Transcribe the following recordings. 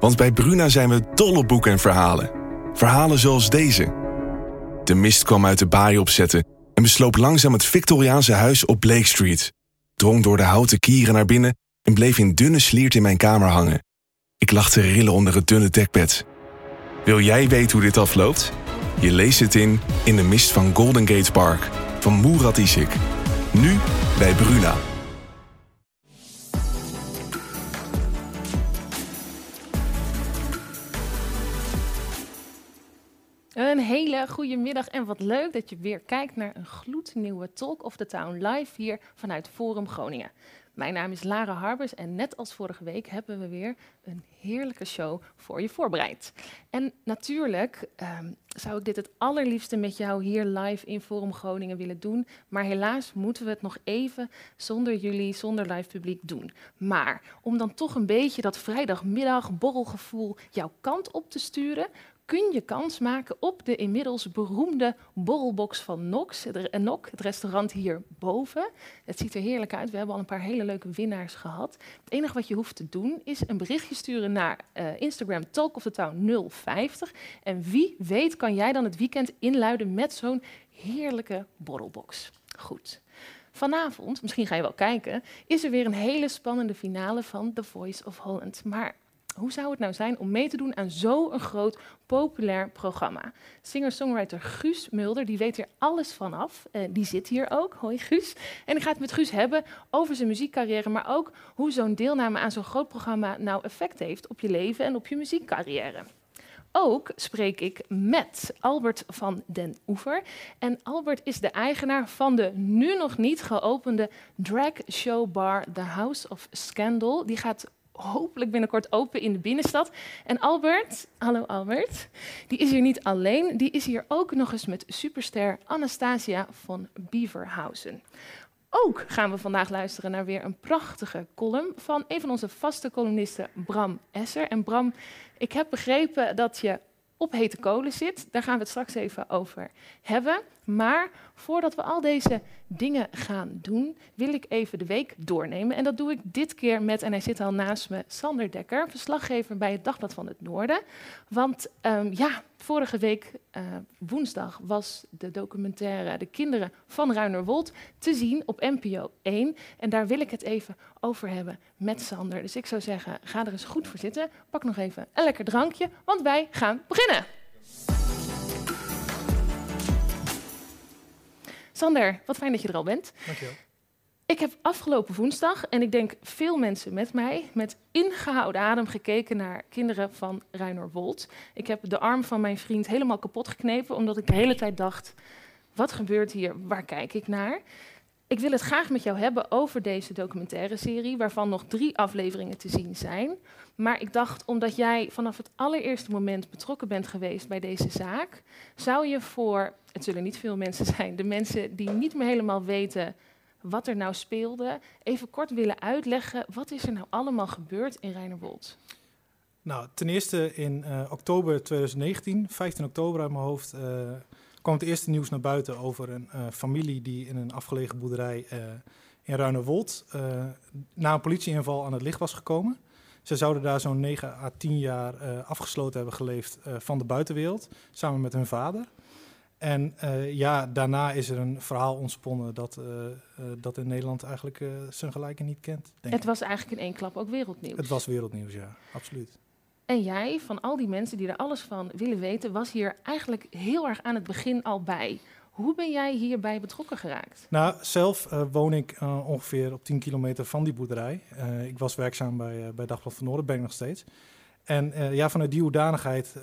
Want bij Bruna zijn we dol op boeken en verhalen. Verhalen zoals deze. De mist kwam uit de baai opzetten en besloop langzaam het Victoriaanse huis op Blake Street. Drong door de houten kieren naar binnen en bleef in dunne sliert in mijn kamer hangen. Ik lag te rillen onder het dunne dekbed. Wil jij weten hoe dit afloopt? Je leest het in In de mist van Golden Gate Park van Murat Isik. Nu bij Bruna. Een hele goede middag en wat leuk dat je weer kijkt naar een gloednieuwe Talk of the Town live hier vanuit Forum Groningen. Mijn naam is Lara Harbers en net als vorige week hebben we weer een heerlijke show voor je voorbereid. En natuurlijk um, zou ik dit het allerliefste met jou hier live in Forum Groningen willen doen, maar helaas moeten we het nog even zonder jullie, zonder live publiek doen. Maar om dan toch een beetje dat vrijdagmiddag borrelgevoel jouw kant op te sturen, kun je kans maken op de inmiddels beroemde borrelbox van Nox, het, Nok, het restaurant hierboven. Het ziet er heerlijk uit. We hebben al een paar hele leuke winnaars gehad. Het enige wat je hoeft te doen is een berichtje sturen naar uh, Instagram Talk of the Town 050. En wie weet kan jij dan het weekend inluiden met zo'n heerlijke borrelbox. Goed. Vanavond, misschien ga je wel kijken, is er weer een hele spannende finale van The Voice of Holland. Maar hoe zou het nou zijn om mee te doen aan zo'n groot populair programma? Singer-songwriter Guus Mulder, die weet er alles vanaf. Uh, die zit hier ook. Hoi Guus. En ik ga het met Guus hebben over zijn muziekcarrière, maar ook hoe zo'n deelname aan zo'n groot programma nou effect heeft op je leven en op je muziekcarrière. Ook spreek ik met Albert van den Oever. En Albert is de eigenaar van de nu nog niet geopende drag show bar The House of Scandal. Die gaat hopelijk binnenkort open in de binnenstad. En Albert, hallo Albert, die is hier niet alleen, die is hier ook nog eens met superster Anastasia van Beaverhausen. Ook gaan we vandaag luisteren naar weer een prachtige column van een van onze vaste columnisten, Bram Esser. En Bram, ik heb begrepen dat je op hete kolen zit. Daar gaan we het straks even over hebben. Maar voordat we al deze dingen gaan doen, wil ik even de week doornemen. En dat doe ik dit keer met, en hij zit al naast me, Sander Dekker, verslaggever bij het Dagblad van het Noorden. Want um, ja, vorige week uh, woensdag was de documentaire De Kinderen van Ruinerwold te zien op NPO 1. En daar wil ik het even over hebben met Sander. Dus ik zou zeggen, ga er eens goed voor zitten. Pak nog even een lekker drankje, want wij gaan beginnen. Sander, wat fijn dat je er al bent. Dankjewel. Ik heb afgelopen woensdag, en ik denk veel mensen met mij, met ingehouden adem gekeken naar kinderen van Ruinerwold. Ik heb de arm van mijn vriend helemaal kapot geknepen, omdat ik de hele tijd dacht, wat gebeurt hier, waar kijk ik naar? Ik wil het graag met jou hebben over deze documentaire serie, waarvan nog drie afleveringen te zien zijn. Maar ik dacht, omdat jij vanaf het allereerste moment betrokken bent geweest bij deze zaak, zou je voor, het zullen niet veel mensen zijn, de mensen die niet meer helemaal weten wat er nou speelde, even kort willen uitleggen, wat is er nou allemaal gebeurd in Reinerwold? Nou, ten eerste in uh, oktober 2019, 15 oktober uit mijn hoofd, uh, kwam het eerste nieuws naar buiten over een uh, familie die in een afgelegen boerderij in Ruinerwold na een politieinval aan het licht was gekomen. Ze zouden daar zo'n 9 à 10 jaar afgesloten hebben geleefd van de buitenwereld, samen met hun vader. En uh, ja, daarna is er een verhaal ontsponnen dat, dat in Nederland eigenlijk zijn gelijke niet kent. Denk het was eigenlijk in één klap ook wereldnieuws. Het was wereldnieuws, ja, absoluut. En jij, van al die mensen die er alles van willen weten, was hier eigenlijk heel erg aan het begin al bij. Hoe ben jij hierbij betrokken geraakt? Nou, zelf uh, woon ik uh, ongeveer op 10 kilometer van die boerderij. Uh, ik was werkzaam bij, bij Dagblad van Noorden, ben ik nog steeds. En ja, vanuit die hoedanigheid,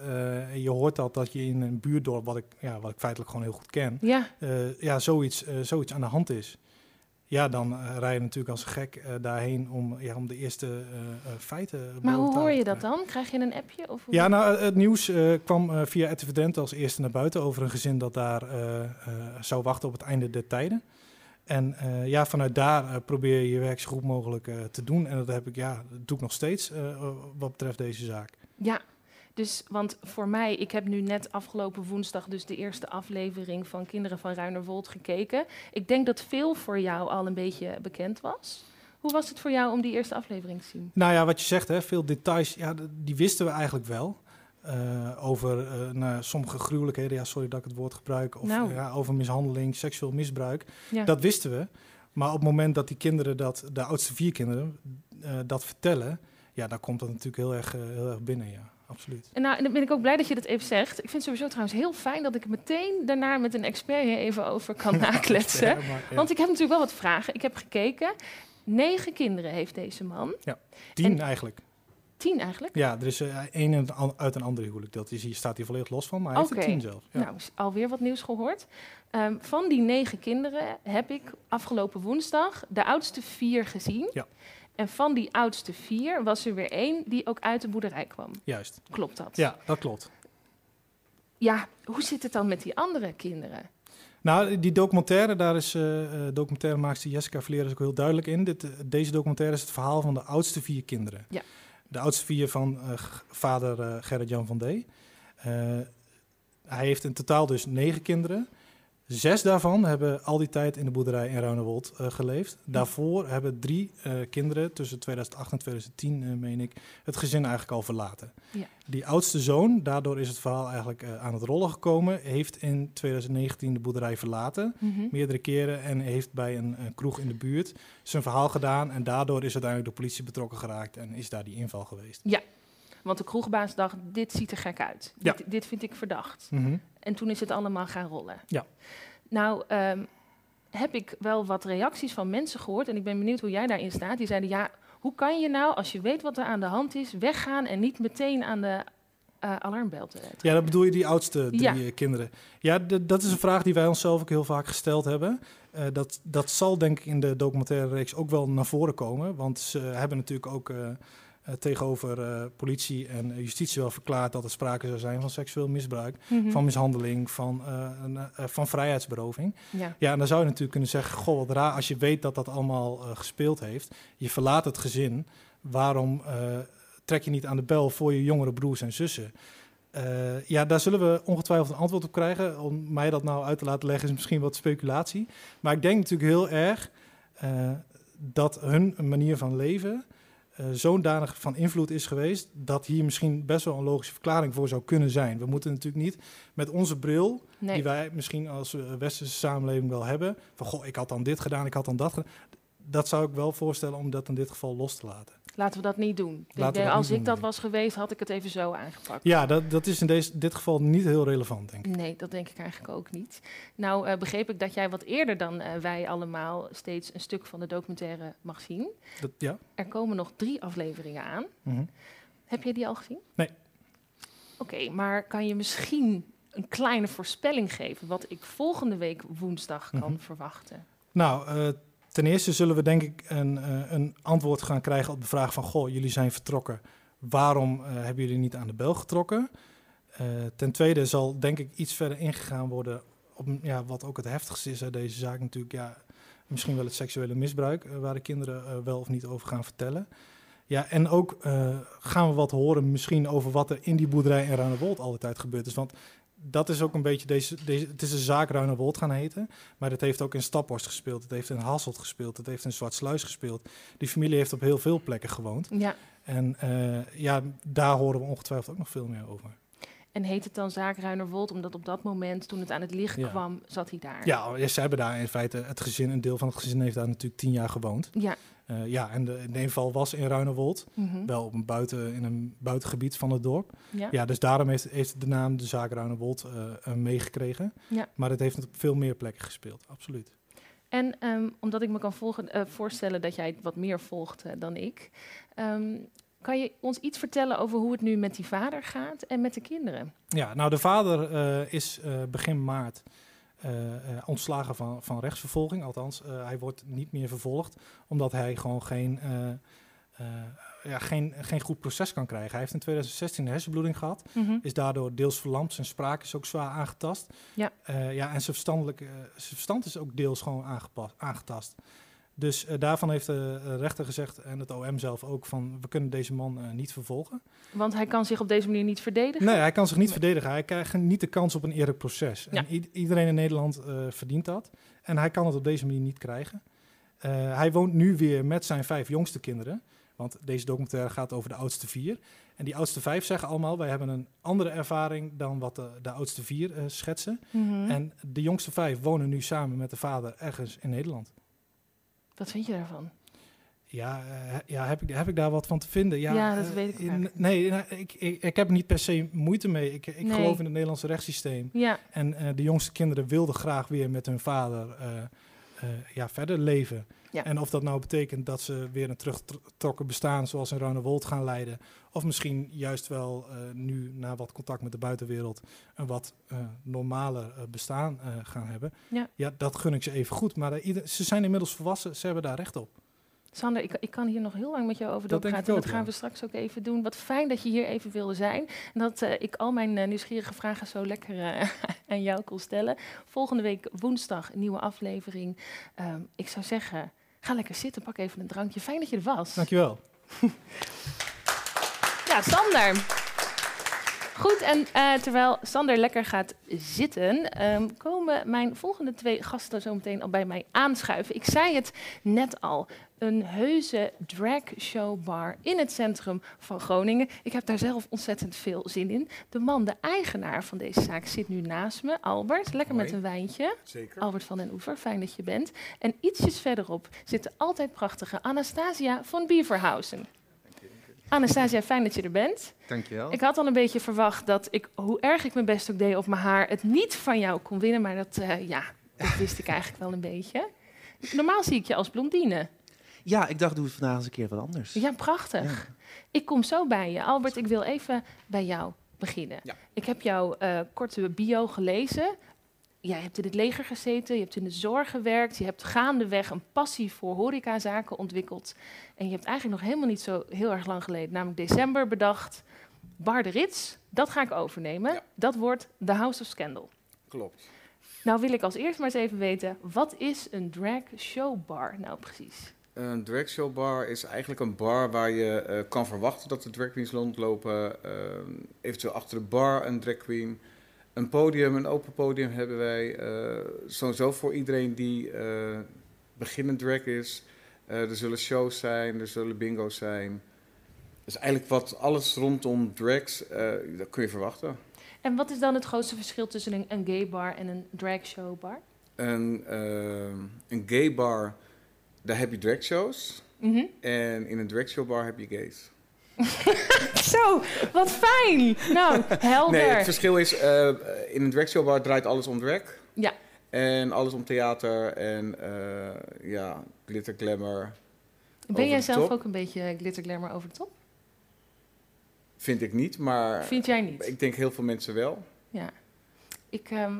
je hoort dat dat je in een buurtdorp, wat ik, ja, wat ik feitelijk gewoon heel goed ken, ja. ja, zoiets, zoiets aan de hand is. ja, dan rij je natuurlijk als gek daarheen om, ja, om de eerste feiten... Maar hoe hoor je dat dan? Krijg je een appje? Of hoe? Ja, nou, het nieuws kwam via RTV Drenthe als eerste naar buiten over een gezin dat daar zou wachten op het einde der tijden. En ja, vanuit daar probeer je je werk zo goed mogelijk te doen. En dat heb ik, ja, dat doe ik nog steeds wat betreft deze zaak. Ja, dus, want voor mij, ik heb nu net afgelopen woensdag dus de eerste aflevering van Kinderen van Ruinerwold gekeken. Ik denk dat veel voor jou al een beetje bekend was. Hoe was het voor jou om die eerste aflevering te zien? Nou ja, wat je zegt, hè, veel details, ja, die wisten we eigenlijk wel. Uh, over uh, nou, sommige gruwelijkheden, ja, sorry dat ik het woord gebruik, of nou. ja, over mishandeling, seksueel misbruik. Ja. Dat wisten we. Maar op het moment dat die kinderen, dat, de oudste vier kinderen, uh, dat vertellen, ja, dan komt dat natuurlijk heel erg, heel erg binnen, ja absoluut. En nou, dan ben ik ook blij dat je dat even zegt. Ik vind het sowieso trouwens heel fijn dat ik meteen daarna met een expert hier even over kan nakletsen. Want ik heb natuurlijk wel wat vragen. Ik heb gekeken. Negen kinderen heeft deze man. Ja, tien eigenlijk. Tien eigenlijk? Ja, er is uh, één uit een andere huwelijk. Dat is, hier staat hier volledig los van, maar hij heeft er tien zelf. Ja. Nou, alweer wat nieuws gehoord. Um, van die negen kinderen heb ik afgelopen woensdag de oudste vier gezien. Ja. En van die oudste vier was er weer één die ook uit de boerderij kwam. Juist. Klopt dat? Ja, dat klopt. Ja, hoe zit het dan met die andere kinderen? Nou, die documentaire, daar is uh, documentairemaakster Jessica Vleer ook heel duidelijk in. Dit, deze documentaire is het verhaal van de oudste vier kinderen. Ja. De oudste vier van uh, vader uh, Gerrit-Jan van D. hij heeft in totaal dus negen kinderen. Zes daarvan hebben al die tijd in de boerderij in Ruinewold uh, geleefd. Daarvoor hebben drie uh, kinderen tussen 2008 en 2010, uh, meen ik, het gezin eigenlijk al verlaten. Ja. Die oudste zoon, daardoor is het verhaal eigenlijk aan het rollen gekomen, heeft in 2019 de boerderij verlaten, mm -hmm. meerdere keren, en heeft bij een, een, kroeg in de buurt zijn verhaal gedaan. En daardoor is uiteindelijk de politie betrokken geraakt en is daar die inval geweest. Ja, want de kroegbaas dacht, dit ziet er gek uit. Ja. Dit, dit vind ik verdacht. Mm -hmm. En toen is het allemaal gaan rollen. Ja. Nou, um, heb ik wel wat reacties van mensen gehoord. En ik ben benieuwd hoe jij daarin staat. Die zeiden, ja, hoe kan je nou, als je weet wat er aan de hand is, weggaan en niet meteen aan de uh, alarmbel trekken? Ja, dat bedoel je die oudste drie ja. kinderen. Ja, dat is een vraag die wij onszelf ook heel vaak gesteld hebben. Uh, dat, dat zal denk ik in de documentaire reeks ook wel naar voren komen. Want ze hebben natuurlijk ook... Uh, tegenover uh, politie en justitie wel verklaard dat er sprake zou zijn van seksueel misbruik, mm -hmm. van mishandeling, van, uh, van vrijheidsberoving. Ja. ja, en dan zou je natuurlijk kunnen zeggen, goh, wat raar, als je weet dat dat allemaal gespeeld heeft, je verlaat het gezin, waarom trek je niet aan de bel voor je jongere broers en zussen? ja, daar zullen we ongetwijfeld een antwoord op krijgen. Om mij dat nou uit te laten leggen is misschien wat speculatie. Maar ik denk natuurlijk heel erg dat hun manier van leven uh, zodanig van invloed is geweest dat hier misschien best wel een logische verklaring voor zou kunnen zijn. We moeten natuurlijk niet met onze bril, nee. die wij misschien als uh, westerse samenleving wel hebben, van goh, ik had dan dit gedaan, ik had dan dat gedaan. Dat zou ik wel voorstellen om dat in dit geval los te laten. Laten we dat niet doen. Ik denk, als ik dat was geweest, had ik het even zo aangepakt. Ja, dat, dat is in deze, dit geval niet heel relevant, denk ik. Nee, dat denk ik eigenlijk ook niet. Nou, uh, begreep ik dat jij wat eerder dan uh, wij allemaal steeds een stuk van de documentaire mag zien. Dat, ja. Er komen nog drie afleveringen aan. Mm -hmm. Heb je die al gezien? Nee. Oké, okay, maar kan je misschien een kleine voorspelling geven wat ik volgende week woensdag kan mm -hmm. verwachten? Nou, uh, Ten eerste zullen we denk ik een, uh, een antwoord gaan krijgen op de vraag van... goh, jullie zijn vertrokken. Waarom uh, hebben jullie niet aan de bel getrokken? Uh, ten tweede zal denk ik iets verder ingegaan worden... op ja, wat ook het heftigste is uit deze zaak natuurlijk... Ja, misschien wel het seksuele misbruik... waar de kinderen wel of niet over gaan vertellen. Ja, en ook gaan we wat horen misschien over wat er in die boerderij in Ruinewold al die tijd gebeurd is. Want dat is ook een beetje deze, deze. Het is een zaak Ruinerwold gaan heten. Maar het heeft ook in Staphorst gespeeld. Het heeft in Hasselt gespeeld. Het heeft in Zwartsluis gespeeld. Die familie heeft op heel veel plekken gewoond. Ja. En uh, ja, daar horen we ongetwijfeld ook nog veel meer over. En heet het dan zaak Ruinerwold, omdat op dat moment, toen het aan het licht ja. kwam, zat hij daar? Ja, ze hebben daar in feite het gezin, een deel van het gezin heeft daar natuurlijk tien jaar gewoond. Ja. Uh, ja, en de, de inval was in Ruinerwold, mm -hmm. wel op een buiten, in een buitengebied van het dorp. Ja, ja dus daarom heeft, heeft de naam de zaak Ruinerwold uh, meegekregen. Ja. Maar het heeft op veel meer plekken gespeeld, absoluut. En um, omdat ik me kan volgen, uh, voorstellen dat jij het wat meer volgt dan ik, um, kan je ons iets vertellen over hoe het nu met die vader gaat en met de kinderen? Ja, nou de vader is begin maart eh, eh, ontslagen van, van rechtsvervolging. Althans, eh, hij wordt niet meer vervolgd omdat hij gewoon geen, eh, eh, ja, geen, geen goed proces kan krijgen. Hij heeft in 2016 een hersenbloeding gehad, Mhm. is daardoor deels verlamd. Zijn spraak is ook zwaar aangetast. Ja. Eh, ja, en eh, zijn verstand is ook deels gewoon aangepast, aangetast. Dus eh, daarvan heeft de eh, rechter gezegd, en het OM zelf ook, van we kunnen deze man eh, niet vervolgen. Want hij kan zich op deze manier niet verdedigen. Nee, hij kan zich niet Nee. verdedigen. Hij krijgt niet de kans op een eerlijk proces. Ja. En iedereen in Nederland verdient dat. En hij kan het op deze manier niet krijgen. Hij woont nu weer met zijn vijf jongste kinderen. Want deze documentaire gaat over de oudste vier. En die oudste vijf zeggen allemaal... wij hebben een andere ervaring dan wat de, de oudste vier schetsen. Mhm. En de jongste vijf wonen nu samen met de vader ergens in Nederland. Wat vind je daarvan? Ja, eh, ja heb, ik, heb ik daar wat van te vinden? Ja, Ja, dat eh, weet ik graag. Nee, nou, ik, ik, ik heb er niet per se moeite mee. Ik, ik Nee. geloof in het Nederlandse rechtssysteem. Ja, En eh, de jongste kinderen wilden graag weer met hun vader ja, verder leven. Ja. En of dat nou betekent dat ze weer een teruggetrokken bestaan zoals in Ruinewold gaan leiden. Of misschien juist wel eh, nu na wat contact met de buitenwereld een wat eh, normaler eh, bestaan gaan hebben. Ja. dat gun ik ze even goed. Maar ieder- ze zijn inmiddels volwassen, ze hebben daar recht op. Sander, ik, ik kan hier nog heel lang met jou over Dat doorpraten. Dat ook, gaan ja. we straks ook even doen. Wat fijn dat je hier even wilde zijn. En dat ik al mijn nieuwsgierige vragen zo lekker aan jou kon stellen. Volgende week woensdag een nieuwe aflevering. Ehm, ik zou zeggen, ga lekker zitten, pak even een drankje. Fijn dat je er was. Dankjewel. Ja, Sander. Goed, en eh, terwijl Sander lekker gaat zitten, ehm, komen mijn volgende twee gasten zo meteen al bij mij aanschuiven. Ik zei het net al, een heuse drag show bar in het centrum van Groningen. Ik heb daar zelf ontzettend veel zin in. De man, de eigenaar van deze zaak, zit nu naast me. Albert, lekker met een wijntje. Zeker. Albert van den Oever, fijn dat je bent. En ietsjes verderop zit de altijd prachtige Anastasia van Beaverhausen. Anastasia, fijn dat je er bent. Dankjewel. Ik had al een beetje verwacht dat ik, hoe erg ik mijn best ook deed op mijn haar, het niet van jou kon winnen. Maar dat, eh, ja, dat wist ik eigenlijk wel een beetje. Normaal zie ik je als blondine. Ja, ik dacht, doe het vandaag eens een keer wat anders. Ja, prachtig. Ja. Ik kom zo bij je. Albert, ik wil even bij jou beginnen. Ja. Ik heb jouw eh, korte bio gelezen. Jij hebt in het leger gezeten, je hebt in de zorg gewerkt, je hebt gaandeweg een passie voor horecazaken ontwikkeld. En je hebt eigenlijk nog helemaal niet zo heel erg lang geleden, namelijk december, bedacht, Bar de Rits, dat ga ik overnemen. Ja. Dat wordt The House of Scandal. Klopt. Nou wil ik als eerst maar eens even weten, wat is een drag show bar nou precies? Een drag show bar is eigenlijk een bar waar je eh, kan verwachten dat er drag queens rondlopen. Eh, eventueel achter de bar een drag queen. Een podium, een open podium hebben wij. eh, sowieso voor iedereen die eh beginnend drag is. Eh, er zullen shows zijn, er zullen bingo's zijn. Dus eigenlijk wat alles rondom drags, dat kun je verwachten. En wat is dan het grootste verschil tussen een, een gay bar en een drag show bar? Een, een gay bar, daar heb je drag shows. Mhm. En in een drag show bar heb je gays. Zo, wat fijn. Nou, helder. Nee, het verschil is, eh, in een drag show bar draait alles om drag. Ja. En alles om theater en eh, ja, glitter, glamour. ben jij zelf top. ook een beetje glitter glamour over de top? Vind ik niet, maar Vind jij niet? ik denk heel veel mensen wel. Ja. Ik ehm,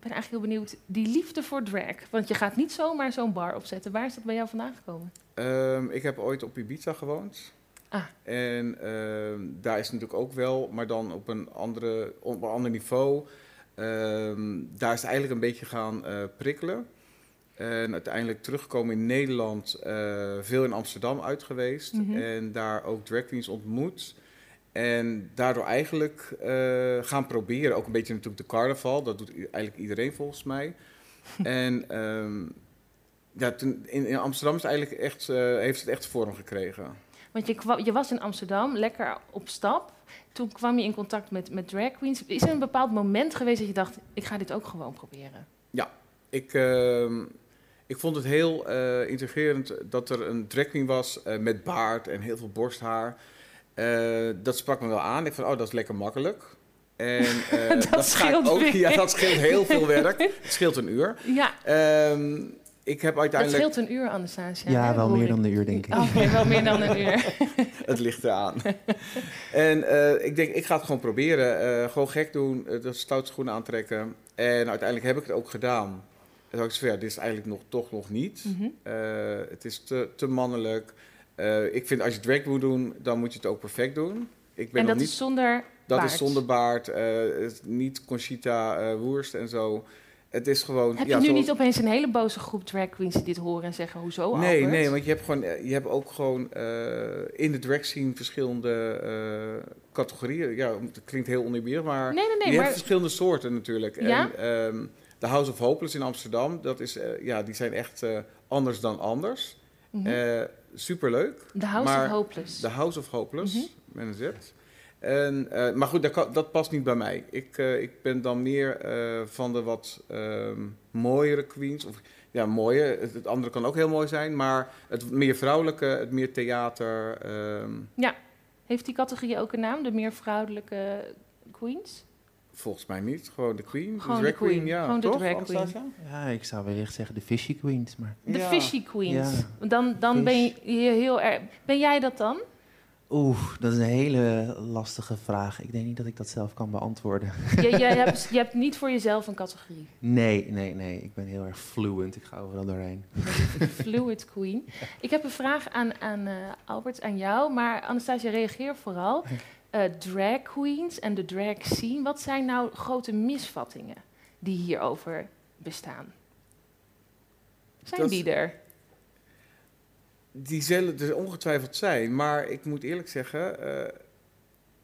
ben eigenlijk heel benieuwd, die liefde voor drag. Want je gaat niet zomaar zo'n bar opzetten. Waar is dat bij jou vandaan gekomen? Ehm, ik heb ooit op Ibiza gewoond. Ah. En ehm, daar is het natuurlijk ook wel, maar dan op een, andere, op een ander niveau. Ehm, daar is het eigenlijk een beetje gaan eh, prikkelen. En uiteindelijk teruggekomen in Nederland, eh, veel in Amsterdam uit geweest. Mhm. En daar ook drag queens ontmoet. En daardoor eigenlijk eh, gaan proberen, ook een beetje natuurlijk de carnaval. Dat doet eigenlijk iedereen volgens mij. en ehm, ja, toen, in, in Amsterdam is het eigenlijk echt, heeft het echt vorm gekregen. Want je, kwa- je was in Amsterdam, lekker op stap. Toen kwam je in contact met, met drag queens. Is er een bepaald moment geweest dat je dacht, ik ga dit ook gewoon proberen? Ik, ehm, ik vond het heel eh intrigerend dat er een drag queen was eh, met baard en heel veel borsthaar. Eh, dat sprak me wel aan. Ik vond, oh, dat is lekker makkelijk. En Dat ga ik scheelt ook. weer. Ja, dat scheelt heel veel werk. Het scheelt een uur. Ja, Ehm, ik heb Dat uiteindelijk... scheelt een uur, Anastasia. Ja, hè, wel meer ik. dan een uur, denk ik. Oké, wel meer dan een uur. Het ligt eraan. en eh, ik denk, ik ga het gewoon proberen. Eh, gewoon gek doen, uh, de stoute schoenen aantrekken. En uiteindelijk heb ik het ook gedaan. En dan dacht ik, zo, ja, dit is eigenlijk nog, toch nog niet. Mhm. Eh, het is te, te mannelijk. Eh, ik vind als je drag moet doen, dan moet je het ook perfect doen. Ik ben En nog dat niet, is zonder dat baard. is zonder baard, eh, het niet Conchita eh Woerst en zo. Het is gewoon... Heb ja, je nu zoals- niet opeens een hele boze groep drag queens die dit horen en zeggen, hoezo Nee, Albert? nee, want je hebt, gewoon, eh, je hebt ook gewoon eh, in de drag scene verschillende eh, categorieën. Ja, het klinkt heel oneerbiedig, maar Nee, nee, nee, je maar... hebt verschillende soorten natuurlijk. Ja? En ehm, de House of Hopeless in Amsterdam, dat is, ja, die zijn echt anders dan anders. Mhm. Superleuk. The House of Hopeless. De House of Hopeless, Mhm. met een Z. En, eh, maar goed, dat, dat past niet bij mij. Ik, eh, ik ben dan meer eh, van de wat ehm, mooiere queens. Of, ja, mooie. Het, het andere kan ook heel mooi zijn. Maar het meer vrouwelijke, het meer theater. ehm, Heeft die categorie ook een naam, de meer vrouwelijke queens? volgens mij niet. Gewoon de queen. Gewoon de de drag queen, queen. ja. Gewoon de toch, drag queen. Anastasia? Ja, ik zou wellicht zeggen de Fishy Queens, maar... De Ja. fishy queens. Ja. Dan, dan ben je heel erg... Ben jij dat dan? Oeh, dat is een hele lastige vraag. Ik denk niet dat ik dat zelf kan beantwoorden. Je, je, hebt, je hebt niet voor jezelf een categorie. Nee, nee, nee. Ik ben heel erg fluent. Ik ga overal doorheen. Fluid queen. Ik heb een vraag aan, aan eh, Albert, aan jou. Maar Anastasia, reageer vooral. Eh, drag queens en de drag scene. Wat zijn nou grote misvattingen die hierover bestaan? Zijn Dat- die er? Die zullen er ongetwijfeld zijn. Maar ik moet eerlijk zeggen... eh,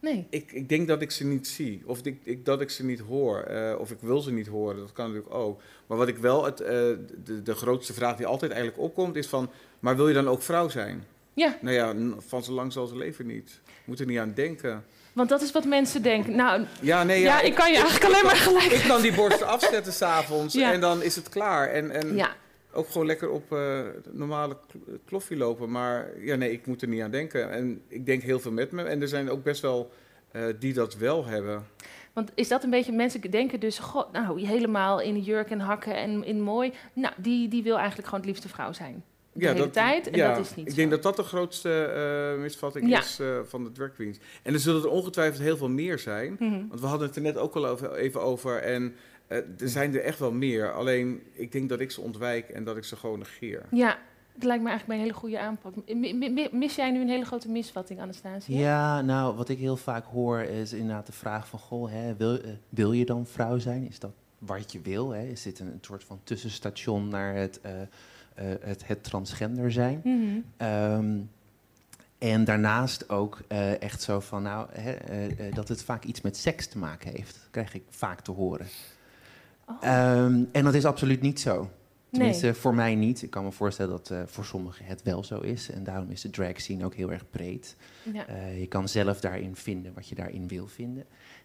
Nee. Ik, ik denk dat ik ze niet zie. Of ik, ik, dat ik ze niet hoor. eh, of ik wil ze niet horen. Dat kan natuurlijk ook. Maar wat ik wel... Het, eh, de, de grootste vraag die altijd eigenlijk opkomt is van... Maar wil je dan ook vrouw zijn? Ja, Nou ja, van zo lang zal ze leven niet. Moet er niet aan denken. want dat is wat mensen denken. Nou, Ja, nee, ja, ja, ik kan je eigenlijk alleen maar gelijk. ik kan die borsten afzetten s'avonds Ja. en dan is het klaar. En, en Ja, ook gewoon lekker op eh, normale kl- kloffie lopen. Maar ja, nee, ik moet er niet aan denken. En ik denk heel veel met me. En er zijn ook best wel eh, die dat wel hebben. want is dat een beetje... Mensen denken dus, god, nou, helemaal in jurk en hakken en in mooi. Nou, die, die wil eigenlijk gewoon het liefste vrouw zijn. De hele tijd. En ja, dat is niet Ik zo. denk dat dat de grootste eh, misvatting Ja. is van de drag queens. En er zullen er ongetwijfeld heel veel meer zijn. Mhm. Want we hadden het er net ook al over, even over. En eh, er zijn er echt wel meer. Alleen ik denk dat ik ze ontwijk en dat ik ze gewoon negeer. Ja, het lijkt me eigenlijk bij een hele goede aanpak. Mi- mi- mi- Mis jij nu een hele grote misvatting, Anastasia? Ja, nou, wat ik heel vaak hoor is inderdaad de vraag van... Goh, hè, wil, eh, wil je dan vrouw zijn? Is dat wat je wil? Hè? Is dit een, een soort van tussenstation naar het, eh, eh, het, het transgender zijn? Mhm. Ehm, en daarnaast ook eh, echt zo van, nou, hè, dat het vaak iets met seks te maken heeft. Dat krijg ik vaak te horen. Oh, Ehm, en dat is absoluut niet zo. nee. Tenminste, voor mij niet. Ik kan me voorstellen dat eh, voor sommigen het wel zo is. En daarom is de drag scene ook heel erg breed. Ja. Eh, je kan zelf daarin vinden wat je daarin wil vinden.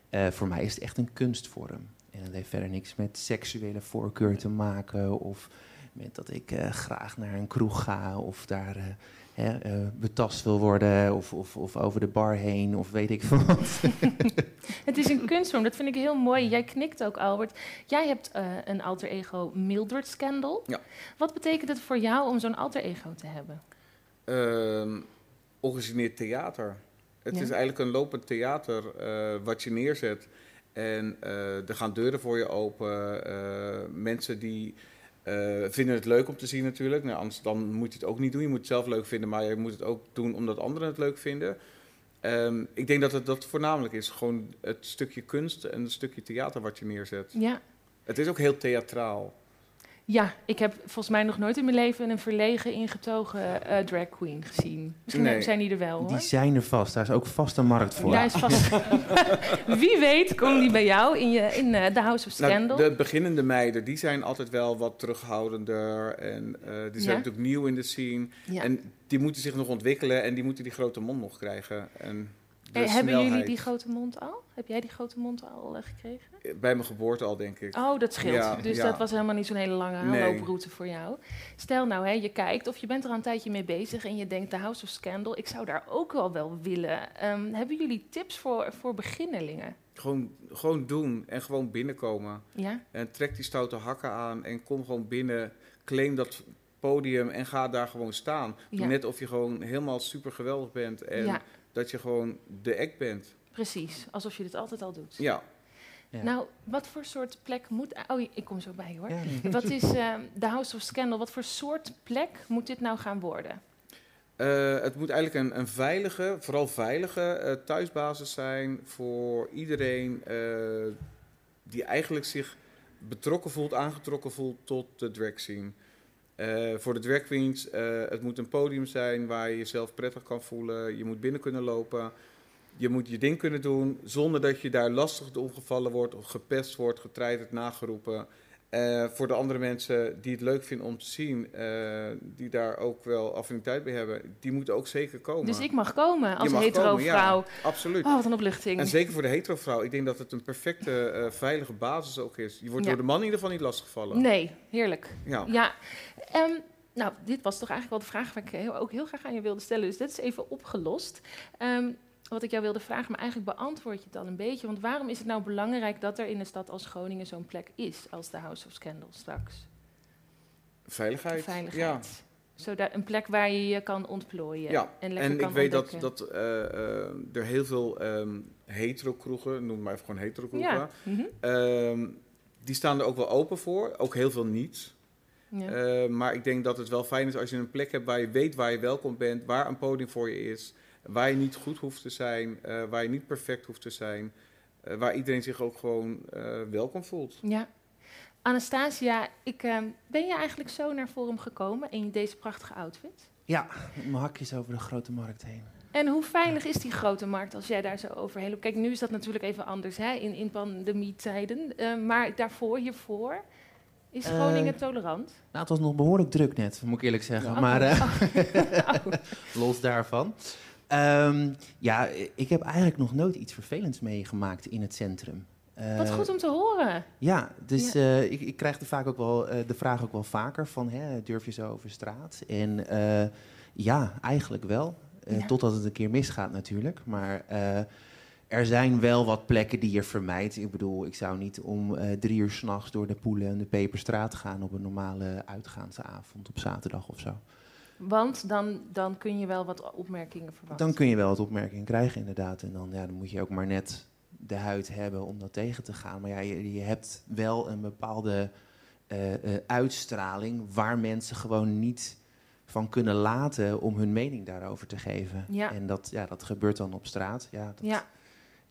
Eh, voor mij is het echt een kunstvorm. En het heeft verder niks met seksuele voorkeur te maken. Of met dat ik graag naar een kroeg ga. Of daar hè, eh, betast wil worden. Of, of, of over de bar heen. Of weet ik veel wat. Het is een kunstvorm, dat vind ik heel mooi. Jij knikt ook, Albert. Jij hebt eh, een alter ego Mildred Scandal. Ja. Wat betekent het voor jou om zo'n alter ego te hebben? Ehm origineert theater. Het Ja. is eigenlijk een lopend theater eh, wat je neerzet. En eh, er gaan deuren voor je open. eh, mensen die eh, vinden het leuk om te zien natuurlijk. Nou, anders dan moet je het ook niet doen. Je moet het zelf leuk vinden, maar je moet het ook doen omdat anderen het leuk vinden. Ehm, ik denk dat het dat voornamelijk is. Gewoon het stukje kunst en het stukje theater wat je neerzet. Ja. Het is ook heel theatraal. Ja, ik heb volgens mij nog nooit in mijn leven een verlegen, ingetogen eh, drag queen gezien. Misschien Nee. zijn die er wel, hoor. Die zijn er vast. Daar is ook vast een markt voor. Daar is vast... Wie weet komen die bij jou in, je, in eh, The House of Nou, Scandal. de beginnende meiden, die zijn altijd wel wat terughoudender. En eh, die zijn Ja? natuurlijk nieuw in de scene. ja. En die moeten zich nog ontwikkelen en die moeten die grote mond nog krijgen. En de Eh, hebben jullie die grote mond al? Heb jij die grote mond al eh, gekregen? Bij mijn geboorte al, denk ik. Oh, dat scheelt. Ja, dus ja. dat was helemaal niet zo'n hele lange Nee. aanlooproute voor jou. Stel nou, hè, je kijkt of je bent er al een tijdje mee bezig en je denkt, The House of Scandal, ik zou daar ook wel wel willen. Ehm, hebben jullie tips voor, voor beginnelingen? Gewoon, gewoon doen en gewoon binnenkomen. Ja? En trek die stoute hakken aan en kom gewoon binnen. claim dat podium en ga daar gewoon staan. Ja. Net of je gewoon helemaal super geweldig bent en Ja, dat je gewoon de act bent. precies. Alsof je dit altijd al doet. Ja, Ja. Nou, wat voor soort plek moet... Oh, ik kom zo bij je, hoor. Ja. Wat is eh, de House of Scandal? Wat voor soort plek moet dit nou gaan worden? Eh, het moet eigenlijk een, een veilige, vooral veilige eh, thuisbasis zijn voor iedereen eh, die eigenlijk zich betrokken voelt, aangetrokken voelt tot de drag scene. Eh, voor de drag queens, eh, het moet een podium zijn waar je jezelf prettig kan voelen. Je moet binnen kunnen lopen. Je moet je ding kunnen doen zonder dat je daar lastig ongevallen wordt, of gepest wordt, getreiterd, nageroepen. Eh, voor de andere mensen die het leuk vinden om te zien, eh, die daar ook wel affiniteit bij hebben, die moeten ook zeker komen. Dus ik mag komen als hetero komen, ja. vrouw. Absoluut. Oh, wat een opluchting. En zeker voor de hetero vrouw. Ik denk dat het een perfecte, eh, veilige basis ook is. Je wordt Ja. door de man in ieder geval niet lastiggevallen. Nee, heerlijk. Ja. Ja, ehm, nou, dit was toch eigenlijk wel de vraag waar ik heel- ook heel graag aan je wilde stellen. Dus dit is even opgelost. Ehm, wat ik jou wilde vragen, maar eigenlijk beantwoord je het al een beetje. Want waarom is het nou belangrijk dat er in een stad als Groningen zo'n plek is als de House of Scandal straks? Veiligheid. Veiligheid. Zodat een plek waar je je kan ontplooien Ja, en Ja. lekker En kan ik weet dat, ontdekken. dat eh, eh, er heel veel ehm hetero-kroegen, noem maar even gewoon hetero-kroegen, Ja. mhm. ehm, die staan er ook wel open voor. Ook heel veel niet. ja. Eh, maar ik denk dat het wel fijn is als je een plek hebt waar je weet waar je welkom bent, waar een podium voor je is, waar je niet goed hoeft te zijn, eh, waar je niet perfect hoeft te zijn, eh, waar iedereen zich ook gewoon eh, welkom voelt. Ja. Anastasia, ik, ehm, ben je eigenlijk zo naar Forum gekomen in deze prachtige outfit? Ja, met mijn hakjes over de grote markt heen. En hoe veilig is die grote markt als jij daar zo overheen loopt? Kijk, nu is dat natuurlijk even anders hè, in, in pandemietijden. Eh, maar daarvoor, hiervoor, is Groningen tolerant? Nou, het was nog behoorlijk druk net, moet ik eerlijk zeggen. Ja. Maar eh, Oh. los daarvan. Ehm, ja, ik heb eigenlijk nog nooit iets vervelends meegemaakt in het centrum. Eh, Wat goed om te horen. Ja, dus Ja. eh, ik, ik krijg de, vaak ook wel, eh, de vraag ook wel vaker van, hè, durf je zo over straat? En eh, ja, eigenlijk wel. Eh, Ja. Totdat het een keer misgaat natuurlijk. Maar eh, er zijn wel wat plekken die je vermijdt. Ik bedoel, ik zou niet om eh, drie uur s'nachts door de Poelen en de Peperstraat gaan op een normale uitgaansavond op zaterdag of zo. Want dan, dan kun je wel wat opmerkingen verwachten. Dan kun je wel wat opmerkingen krijgen, inderdaad. En dan, ja, dan moet je ook maar net de huid hebben om dat tegen te gaan. Maar ja, je, je hebt wel een bepaalde eh, eh, uitstraling waar mensen gewoon niet van kunnen laten om hun mening daarover te geven. Ja. En dat, ja, dat gebeurt dan op straat. Ja, dat, Ja,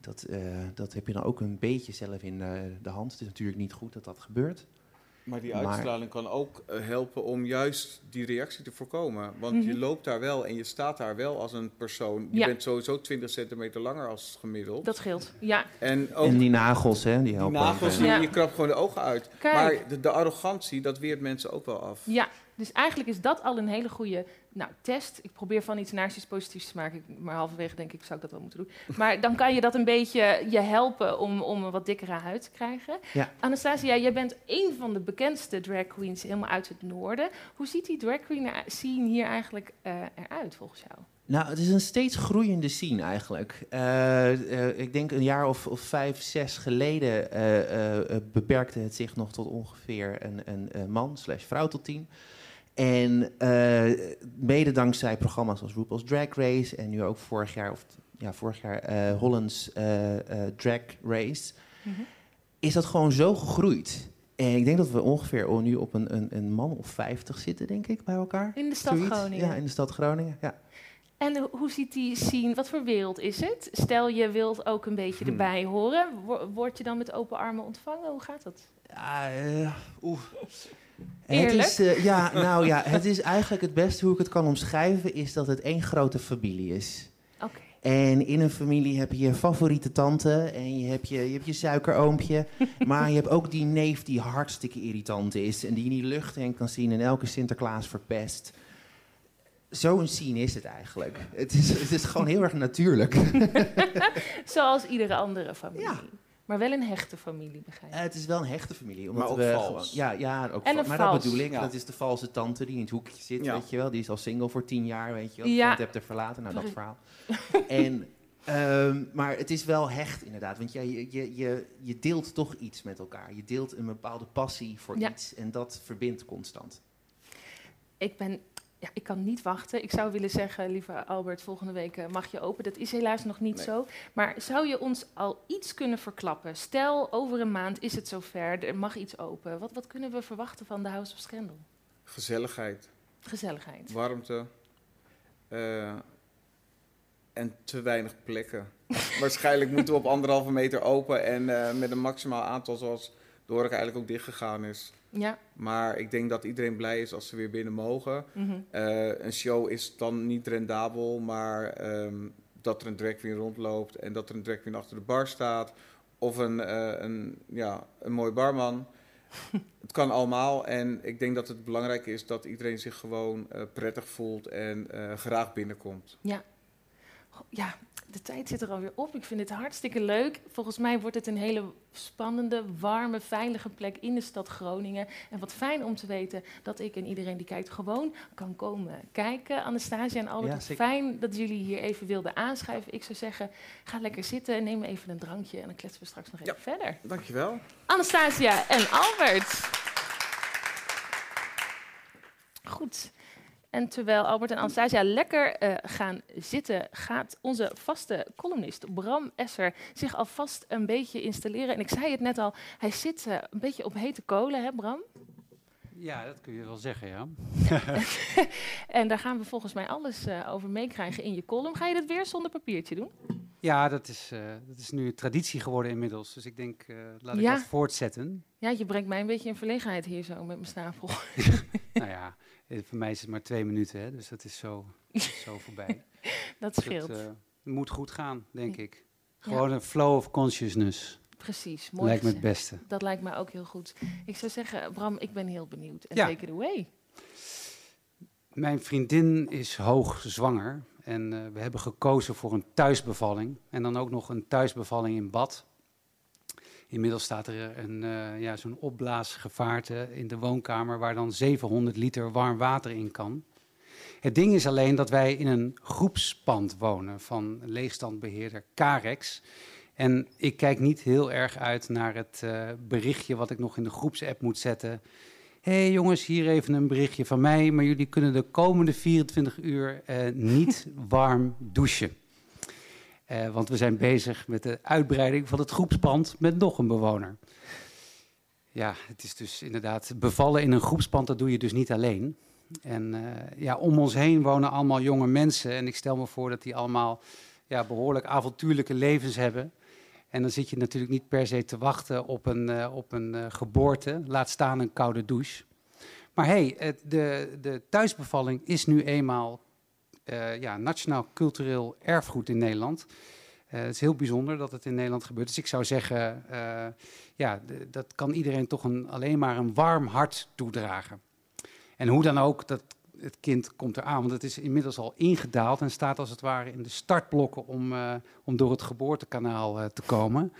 dat, eh, dat heb je dan ook een beetje zelf in de hand. Het is natuurlijk niet goed dat dat gebeurt. Maar die Maar- uitstraling kan ook eh, helpen om juist die reactie te voorkomen. Want Mhm. je loopt daar wel en je staat daar wel als een persoon. Je Ja. bent sowieso 20 centimeter langer als gemiddeld. dat scheelt. Ja, en ook en die nagels, hè, die die helpen. nagels, ook, je, Ja. je krabt gewoon de ogen uit. kijk. Maar de, de arrogantie, dat weert mensen ook wel af. Ja, dus eigenlijk is dat al een hele goede nou, test. Ik probeer van iets naar iets positiefs te maken, maar halverwege denk ik, zou ik dat wel moeten doen. Maar dan kan je dat een beetje je helpen om, om een wat dikkere huid te krijgen. Ja. Anastasia, jij bent een van de bekendste drag queens helemaal uit het noorden. Hoe ziet die drag queen scene hier eigenlijk eh, eruit volgens jou? Nou, het is een steeds groeiende scene eigenlijk. Eh, eh, ik denk een jaar of, of vijf, zes geleden beperkte het zich nog tot ongeveer een, een, eh, man slash vrouw tot tien. En eh, mede dankzij programma's als RuPaul's Drag Race en nu ook vorig jaar, of ja, vorig jaar eh, Holland's eh, Drag Race, is dat gewoon zo gegroeid. En ik denk dat we ongeveer nu op een, een, een man of vijftig zitten, denk ik, bij elkaar. In de stad Zoiets. Groningen. Ja, in de stad Groningen, ja. En ho- hoe ziet die scene, wat voor wereld is het? Stel je wilt ook een beetje Hmm. erbij horen, Wo- word je dan met open armen ontvangen? Hoe gaat dat? Ja, eh, oeh. Eerlijk? Het is, eh, ja, nou ja, het is eigenlijk het beste hoe ik het kan omschrijven, is dat het één grote familie is. Oké. En in een familie heb je je favoriete tante en je hebt je, je, hebt je suikeroompje. maar je hebt ook die neef die hartstikke irritant is en die je niet lucht heen kan zien en elke Sinterklaas verpest. Zo'n scene is het eigenlijk. Het is, het is gewoon heel erg natuurlijk. Zoals iedere andere familie. Ja. Maar wel een hechte familie, begrijp ik. Eh, het is wel een hechte familie. Omdat Maar ook we vals. Gewoon, ja, ja, ook En maar dat bedoel ik. Ja. Dat is de valse tante die in het hoekje zit, Ja. weet je wel. Die is al single voor tien jaar, weet je wel. Ja. Hebt te verlaten. Nou, dat verhaal. en, ehm, maar het is wel hecht, inderdaad. Want ja, je, je, je, je deelt toch iets met elkaar. Je deelt een bepaalde passie voor Ja. iets. En dat verbindt constant. ik ben ja, ik kan niet wachten. Ik zou willen zeggen, lieve Albert, volgende week eh, mag je open. Dat is helaas nog niet Nee. zo. Maar zou je ons al iets kunnen verklappen? Stel, over een maand is het zover, er mag iets open. Wat, wat kunnen we verwachten van de House of Scandal? Gezelligheid, Gezelligheid. warmte eh, en te weinig plekken. Waarschijnlijk moeten we op anderhalve meter open en eh, met een maximaal aantal zoals de horeca eigenlijk ook dichtgegaan is. Ja. Maar ik denk dat iedereen blij is als ze weer binnen mogen. mhm. Eh, een show is dan niet rendabel, maar ehm, dat er een drag queen rondloopt en dat er een drag queen achter de bar staat. Of een, eh, een, ja, een mooi barman. het kan allemaal. En ik denk dat het belangrijk is dat iedereen zich gewoon eh, prettig voelt en graag binnenkomt. Goh, Ja, de tijd zit er alweer op. Ik vind het hartstikke leuk. Volgens mij wordt het een hele spannende, warme, veilige plek in de stad Groningen. En wat fijn om te weten dat ik en iedereen die kijkt gewoon kan komen kijken. Anastasia en Albert, Ja, fijn dat jullie hier even wilden aanschuiven. Ik zou zeggen, ga lekker zitten en neem even een drankje en dan kletsen we straks nog even verder. Dankjewel. Anastasia en Albert. Goed. En terwijl Albert en Anastasia lekker eh, gaan zitten, gaat onze vaste columnist Bram Esser zich alvast een beetje installeren. En ik zei het net al, hij zit eh, een beetje op hete kolen, hè Bram? Ja, dat kun je wel zeggen, ja. En daar gaan we volgens mij alles eh, over meekrijgen in je column. Ga je dat weer zonder papiertje doen? Ja, dat is, eh, dat is nu traditie geworden inmiddels. Dus ik denk, eh, laat ik Ja. dat voortzetten. Ja, je brengt mij een beetje in verlegenheid hier zo met mijn snavel. nou ja, voor mij is het maar twee minuten, hè, dus dat is zo, zo voorbij. Dat Dus scheelt. het eh, moet goed gaan, denk ik. Gewoon een flow of consciousness. Precies, mooi Lijkt me het beste. Dat lijkt mij ook heel goed. Ik zou zeggen, Bram, ik ben heel benieuwd. En Ja. take it away. Mijn vriendin is hoogzwanger en eh, we hebben gekozen voor een thuisbevalling. En dan ook nog een thuisbevalling in bad. Inmiddels staat er een, eh, ja, zo'n opblaasgevaarte in de woonkamer waar dan 700 liter warm water in kan. Het ding is alleen dat wij in een groepspand wonen van leegstandbeheerder Carex. En ik kijk niet heel erg uit naar het eh, berichtje wat ik nog in de groepsapp moet zetten hé hey jongens, hier even een berichtje van mij, maar jullie kunnen de komende 24 uur eh, niet warm douchen. Eh, want we zijn bezig met de uitbreiding van het groepspand met nog een bewoner. Ja, het is dus inderdaad bevallen in een groepspand, dat doe je dus niet alleen. En eh, ja, om ons heen wonen allemaal jonge mensen en ik stel me voor dat die allemaal ja, behoorlijk avontuurlijke levens hebben. En dan zit je natuurlijk niet per se te wachten op een, eh, op een geboorte, laat staan een koude douche. Maar hey, de, de thuisbevalling is nu eenmaal eh, ja, nationaal cultureel erfgoed in Nederland. Eh, het is heel bijzonder dat het in Nederland gebeurt. Dus ik zou zeggen, eh, ja, dat kan iedereen toch een, alleen maar een warm hart toedragen. En hoe dan ook, dat, het kind komt eraan, want het is inmiddels al ingedaald en staat als het ware in de startblokken om, om door het geboortekanaal te komen.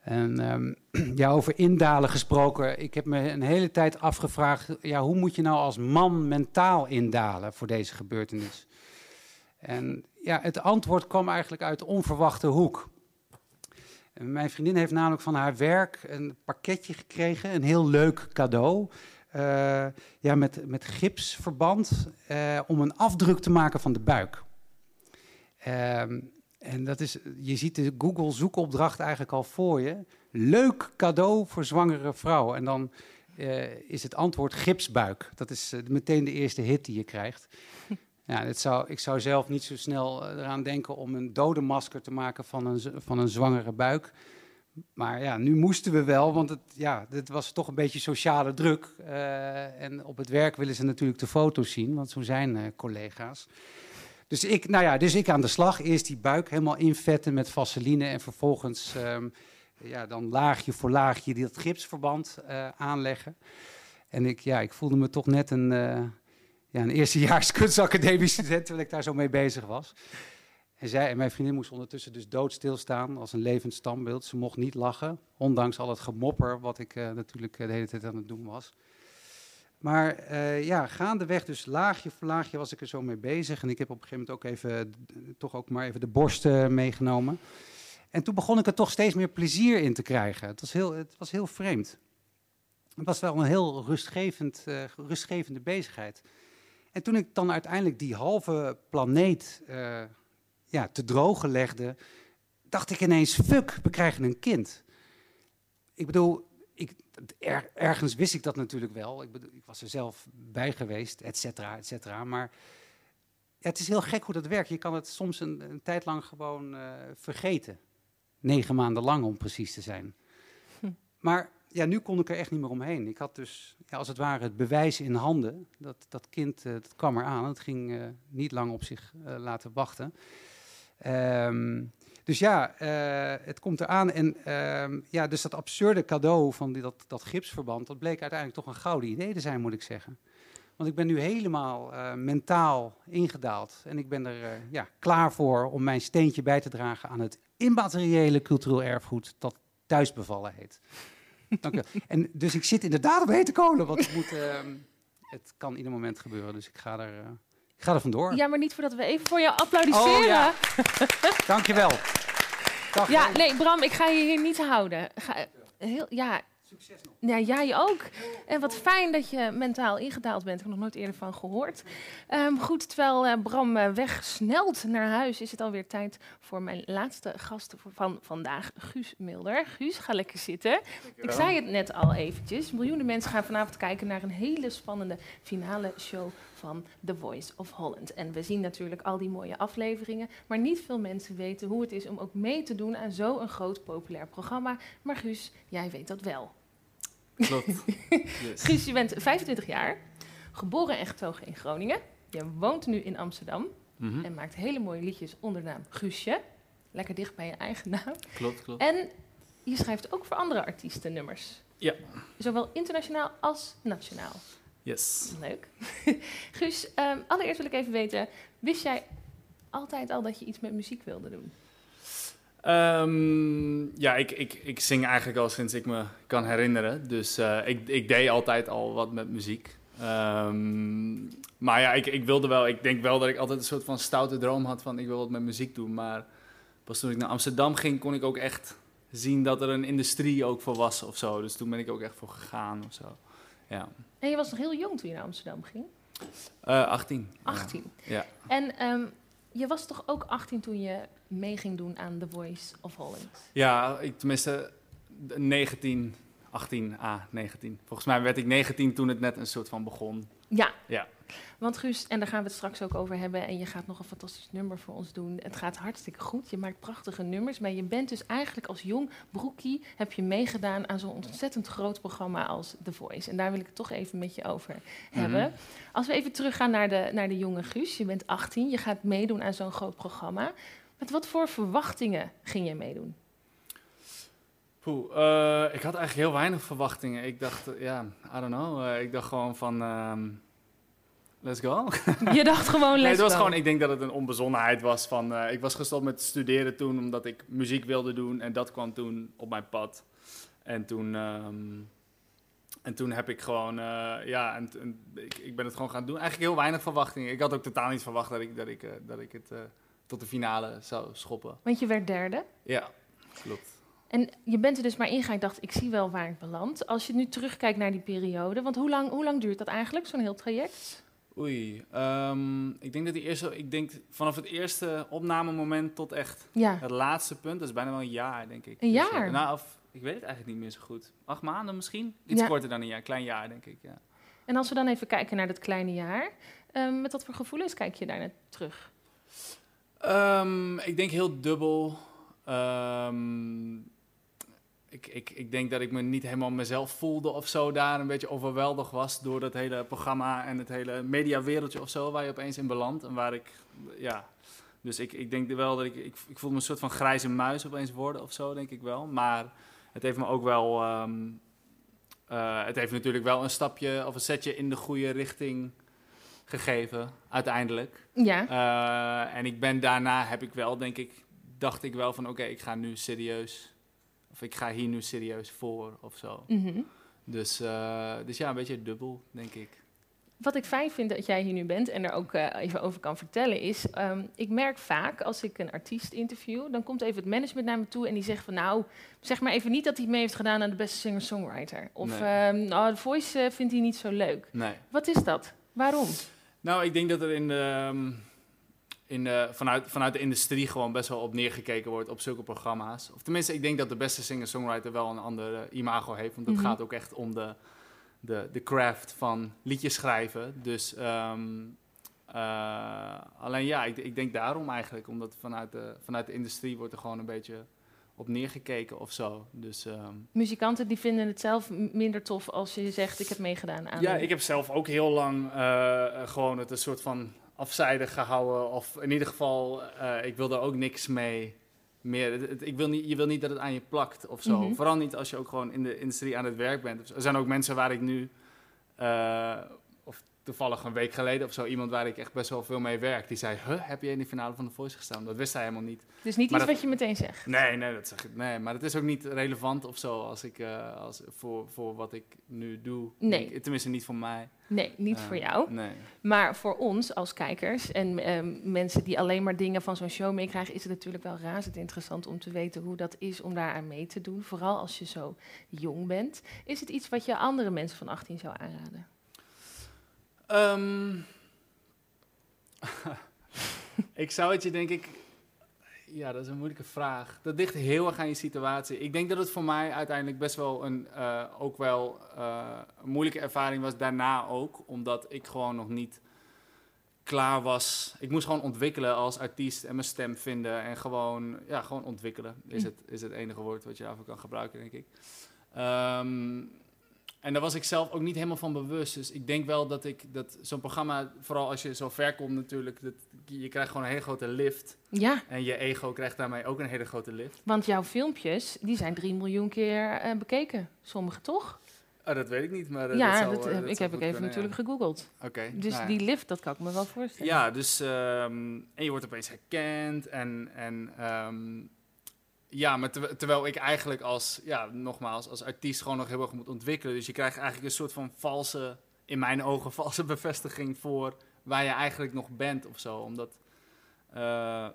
En ehm, ja, over indalen gesproken, ik heb me een hele tijd afgevraagd, ja, hoe moet je nou als man mentaal indalen voor deze gebeurtenis? En ja, het antwoord kwam eigenlijk uit onverwachte hoek. Mijn vriendin heeft namelijk van haar werk een pakketje gekregen, een heel leuk cadeau. eh, ja, met, met gipsverband eh, om een afdruk te maken van de buik. Ehm, en dat is, je ziet de Google zoekopdracht eigenlijk al voor je. Leuk cadeau voor zwangere vrouw. En dan eh, is het antwoord gipsbuik. Dat is meteen de eerste hit die je krijgt. Ja, het zou, ik zou zelf niet zo snel eh, eraan denken om een dodenmasker te maken van een, van een zwangere buik. Maar ja, nu moesten we wel, want het, ja, dit was toch een beetje sociale druk. Eh, en op het werk willen ze natuurlijk de foto's zien, want zo zijn eh, collega's. Dus ik, nou ja, dus ik aan de slag. Eerst die buik helemaal invetten met vaseline en vervolgens ehm, ja, dan laagje voor laagje dat gipsverband aanleggen. En ik, ja, ik voelde me toch net een, ja, een eerstejaars kunstacademie student terwijl ik daar zo mee bezig was. En, zij, en mijn vriendin moest ondertussen dus doodstil staan als een levend standbeeld. Ze mocht niet lachen, ondanks al het gemopper wat ik eh, natuurlijk eh, de hele tijd aan het doen was. Maar eh, ja, gaandeweg, dus laagje voor laagje was ik er zo mee bezig. En ik heb op een gegeven moment ook even, toch ook maar even de borst meegenomen. En toen begon ik er toch steeds meer plezier in te krijgen. Het was heel, het was heel vreemd. het was wel een heel rustgevend, rustgevende bezigheid. En toen ik dan uiteindelijk die halve planeet eh, ja, te drogen legde, dacht ik ineens, fuck, we krijgen een kind. Ik bedoel, ik, er- ergens wist ik dat natuurlijk wel. Ik, bedoel, ik was er zelf bij geweest, et cetera, et cetera. Maar ja, het is heel gek hoe dat werkt. Je kan het soms een, een tijd lang gewoon eh, vergeten. Negen maanden lang, om precies te zijn. Hm. Maar ja, nu kon ik er echt niet meer omheen. Ik had dus, ja, als het ware, het bewijs in handen. Dat, dat kind, eh, dat kwam eraan. Het ging eh, niet lang op zich eh, laten wachten. Ehm, dus ja, het komt eraan. En ehm, ja, dus dat absurde cadeau van die, dat, dat gipsverband, dat bleek uiteindelijk toch een gouden idee te zijn, moet ik zeggen. Want ik ben nu helemaal mentaal ingedaald. En ik ben er ja, klaar voor om mijn steentje bij te dragen aan het immateriële cultureel erfgoed dat thuisbevallen heet. Dank wel. En dus ik zit inderdaad op hete kolen, want het, moet, ehm, het kan ieder moment gebeuren. Dus ik ga er, eh, ik ga er vandoor. Ja, maar niet voordat we even voor jou applaudisseren. Oh, ja. Dankjewel. Dag, Ja, hè. nee, Bram, ik ga je hier niet houden. Ga, heel, ja. Ja, jij ook. En wat fijn dat je mentaal ingedaald bent. Ik heb er nog nooit eerder van gehoord. Ehm, goed, terwijl eh, Bram eh, wegsnelt naar huis, is het alweer tijd voor mijn laatste gast van vandaag, Guus Milder. Guus, ga lekker zitten. Ik zei het net al eventjes. Miljoenen mensen gaan vanavond kijken naar een hele spannende finale show van The Voice of Holland. En we zien natuurlijk al die mooie afleveringen, maar niet veel mensen weten hoe het is om ook mee te doen aan zo'n groot populair programma. Maar Guus, jij weet dat wel. Klopt. Yes. Guus, je bent 25 jaar, geboren en getogen in Groningen. Je woont nu in Amsterdam Mhm. en maakt hele mooie liedjes onder de naam Guusje. Lekker dicht bij je eigen naam. Klopt, klopt. En je schrijft ook voor andere artiesten nummers. Ja. Zowel internationaal als nationaal. Yes. Leuk. Guus, ehm, allereerst wil ik even weten, wist jij altijd al dat je iets met muziek wilde doen? Ehm, ja, ik, ik, ik zing eigenlijk al sinds ik me kan herinneren. Dus eh, ik, ik deed altijd al wat met muziek. Ehm, maar ja, ik, ik wilde wel, ik denk wel dat ik altijd een soort van stoute droom had van ik wil wat met muziek doen. Maar pas toen ik naar Amsterdam ging, kon ik ook echt zien dat er een industrie ook voor was of zo. Dus toen ben ik ook echt voor gegaan of zo. Ja. En je was nog heel jong toen je naar Amsterdam ging, Eh 18. ja. 18. Ja. En ehm, je was toch ook 18 toen je mee ging doen aan The Voice of Holland? Ja, ik, tenminste 19, 18, ah, 19. Volgens mij werd ik 19 toen het net een soort van begon. Ja. Ja. Want Guus, en daar gaan we het straks ook over hebben. En je gaat nog een fantastisch nummer voor ons doen. Het gaat hartstikke goed. Je maakt prachtige nummers. Maar je bent dus eigenlijk als jong broekie... heb je meegedaan aan zo'n ontzettend groot programma als The Voice. En daar wil ik het toch even met je over hebben. Mhm. Als we even teruggaan naar de, naar de jonge Guus. Je bent 18, je gaat meedoen aan zo'n groot programma. Met wat voor verwachtingen ging je meedoen? Poeh, eh, ik had eigenlijk heel weinig verwachtingen. Ik dacht, eh, ja, I don't know. eh, ik dacht gewoon van, ehm, let's go. Je dacht gewoon, nee, les het was gewoon, ik denk dat het een onbezonnenheid was van, ik was gestopt met studeren toen omdat ik muziek wilde doen en dat kwam toen op mijn pad. En toen, ehm, en toen heb ik gewoon, ja, en, en ik, ik ben het gewoon gaan doen. Eigenlijk heel weinig verwachtingen. Ik had ook totaal niet verwacht dat ik, dat ik, dat ik het tot de finale zou schoppen. Want je werd derde. Ja, klopt. En je bent er dus maar ingegaan. Ik dacht, ik zie wel waar ik beland. Als je nu terugkijkt naar die periode. Want hoe lang, hoe lang duurt dat eigenlijk, zo'n heel traject? Oei, ehm, ik denk dat die eerste, ik denk vanaf het eerste opnamemoment tot echt Ja. het laatste punt, dat is bijna wel een jaar, denk ik. Een Dus, jaar? eh, nou, of, ik weet het eigenlijk niet meer zo goed. Acht maanden misschien? Iets Ja. korter dan een jaar, klein jaar, denk ik, ja. En als we dan even kijken naar dat kleine jaar. ehm, met wat voor gevoelens kijk je daar net terug? Ehm, ik denk heel dubbel. Ik, ik, ik denk dat ik me niet helemaal mezelf voelde of zo daar een beetje overweldigd was door dat hele programma en het hele mediawereldje of zo waar je opeens in belandt. En waar ik, ja, dus ik, ik denk wel dat ik, ik, ik voelde me een soort van grijze muis opeens worden of zo, denk ik wel. Maar het heeft me ook wel, ehm, eh, het heeft natuurlijk wel een stapje of een setje in de goede richting gegeven, uiteindelijk. Ja. Eh, en ik ben daarna heb ik wel, denk ik, dacht ik wel van oké, ik ga nu serieus. Of ik ga hier nu serieus voor of zo. Mhm. Dus, eh, dus ja, een beetje dubbel, denk ik. Wat ik fijn vind dat jij hier nu bent en er ook eh, even over kan vertellen is, ehm, ik merk vaak als ik een artiest interview, dan komt even het management naar me toe en die zegt van nou, zeg maar even niet dat hij mee heeft gedaan aan de beste singer-songwriter. Of Nee. ehm, nou, de voice eh, vindt hij niet zo leuk. Nee. Wat is dat? Waarom? Nou, ik denk dat er in de, ehm, in de, vanuit, vanuit de industrie gewoon best wel op neergekeken wordt op zulke programma's. Of tenminste, ik denk dat de beste singer-songwriter wel een ander imago heeft. Want het Mhm. gaat ook echt om de, de, de craft van liedjes schrijven. Dus ehm, eh, alleen ja, ik, ik denk daarom eigenlijk. Omdat vanuit de, vanuit de industrie wordt er gewoon een beetje op neergekeken of zo. Dus ehm, Muzikanten die vinden het zelf minder tof als je zegt ik heb meegedaan aan. Ja, een- ik heb zelf ook heel lang eh, gewoon het een soort van afzijdig gehouden. Of in ieder geval, eh, ik wil er ook niks mee meer. Het- het- ik wil niet, je wil niet dat het aan je plakt of zo. Mhm. Vooral niet als je ook gewoon in de industrie aan het werk bent. Er zijn ook mensen waar ik nu, eh, toevallig een week geleden of zo, iemand waar ik echt best wel veel mee werk. Die zei, huh, heb je in de finale van de Voice gestaan? Dat wist hij helemaal niet. Het is niet Maar iets dat- wat je meteen zegt. Nee, nee, dat zeg ik. Nee, maar het is ook niet relevant of zo als ik, eh, als, voor, voor wat ik nu doe. Nee. Ik- tenminste, niet voor mij. Nee, niet Eh, voor jou. Nee. Maar voor ons als kijkers en ehm, mensen die alleen maar dingen van zo'n show meekrijgen, is het natuurlijk wel razend interessant om te weten hoe dat is om daaraan mee te doen. Vooral als je zo jong bent. Is het iets wat je andere mensen van 18 zou aanraden? Ehm, ik zou het je denk ik... Ja, dat is een moeilijke vraag. Dat ligt heel erg aan je situatie. Ik denk dat het voor mij uiteindelijk best wel een, eh, ook wel eh, een moeilijke ervaring was daarna ook. Omdat ik gewoon nog niet klaar was. Ik moest gewoon ontwikkelen als artiest en mijn stem vinden. En gewoon, ja, gewoon ontwikkelen is Mm. het, is het enige woord wat je daarvoor kan gebruiken, denk ik. Ehm, en daar was ik zelf ook niet helemaal van bewust. Dus ik denk wel dat ik dat zo'n programma, vooral als je zo ver komt natuurlijk, dat, je krijgt gewoon een hele grote lift. Ja, En je ego krijgt daarmee ook een hele grote lift. want jouw filmpjes die zijn 3 miljoen keer eh, bekeken. Sommige toch? Oh, dat weet ik niet, maar eh, ja, dat eh, dat ik heb ik even kunnen, natuurlijk gegoogeld. Oké. Dus nou ja. die lift, dat kan ik me wel voorstellen. Ja, dus ehm, en je wordt opeens herkend en, en ehm, ja, maar terw- terwijl ik eigenlijk als, ja, nogmaals, als artiest gewoon nog heel erg moet ontwikkelen. Dus je krijgt eigenlijk een soort van valse, in mijn ogen, valse bevestiging voor waar je eigenlijk nog bent of zo. Omdat, eh,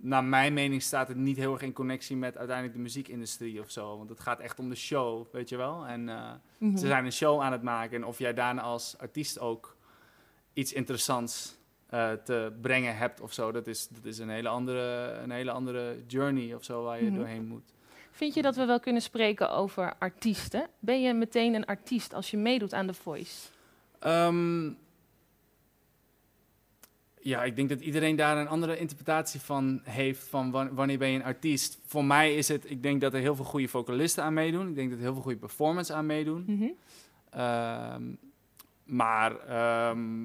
naar mijn mening staat het niet heel erg in connectie met uiteindelijk de muziekindustrie of zo. Want het gaat echt om de show, weet je wel. En eh, Mhm. ze zijn een show aan het maken. En of jij daarna als artiest ook iets interessants eh, te brengen hebt of zo, dat is, dat is een, hele andere, een hele andere journey of zo waar je Mhm. doorheen moet. Vind je dat we wel kunnen spreken over artiesten? Ben je meteen een artiest als je meedoet aan The Voice? Ehm, ja, ik denk dat iedereen daar een andere interpretatie van heeft van wan- wanneer ben je een artiest. Voor mij is het, ik denk dat er heel veel goede vocalisten aan meedoen. Ik denk dat er heel veel goede performance aan meedoen. Mhm. Ehm, maar ehm,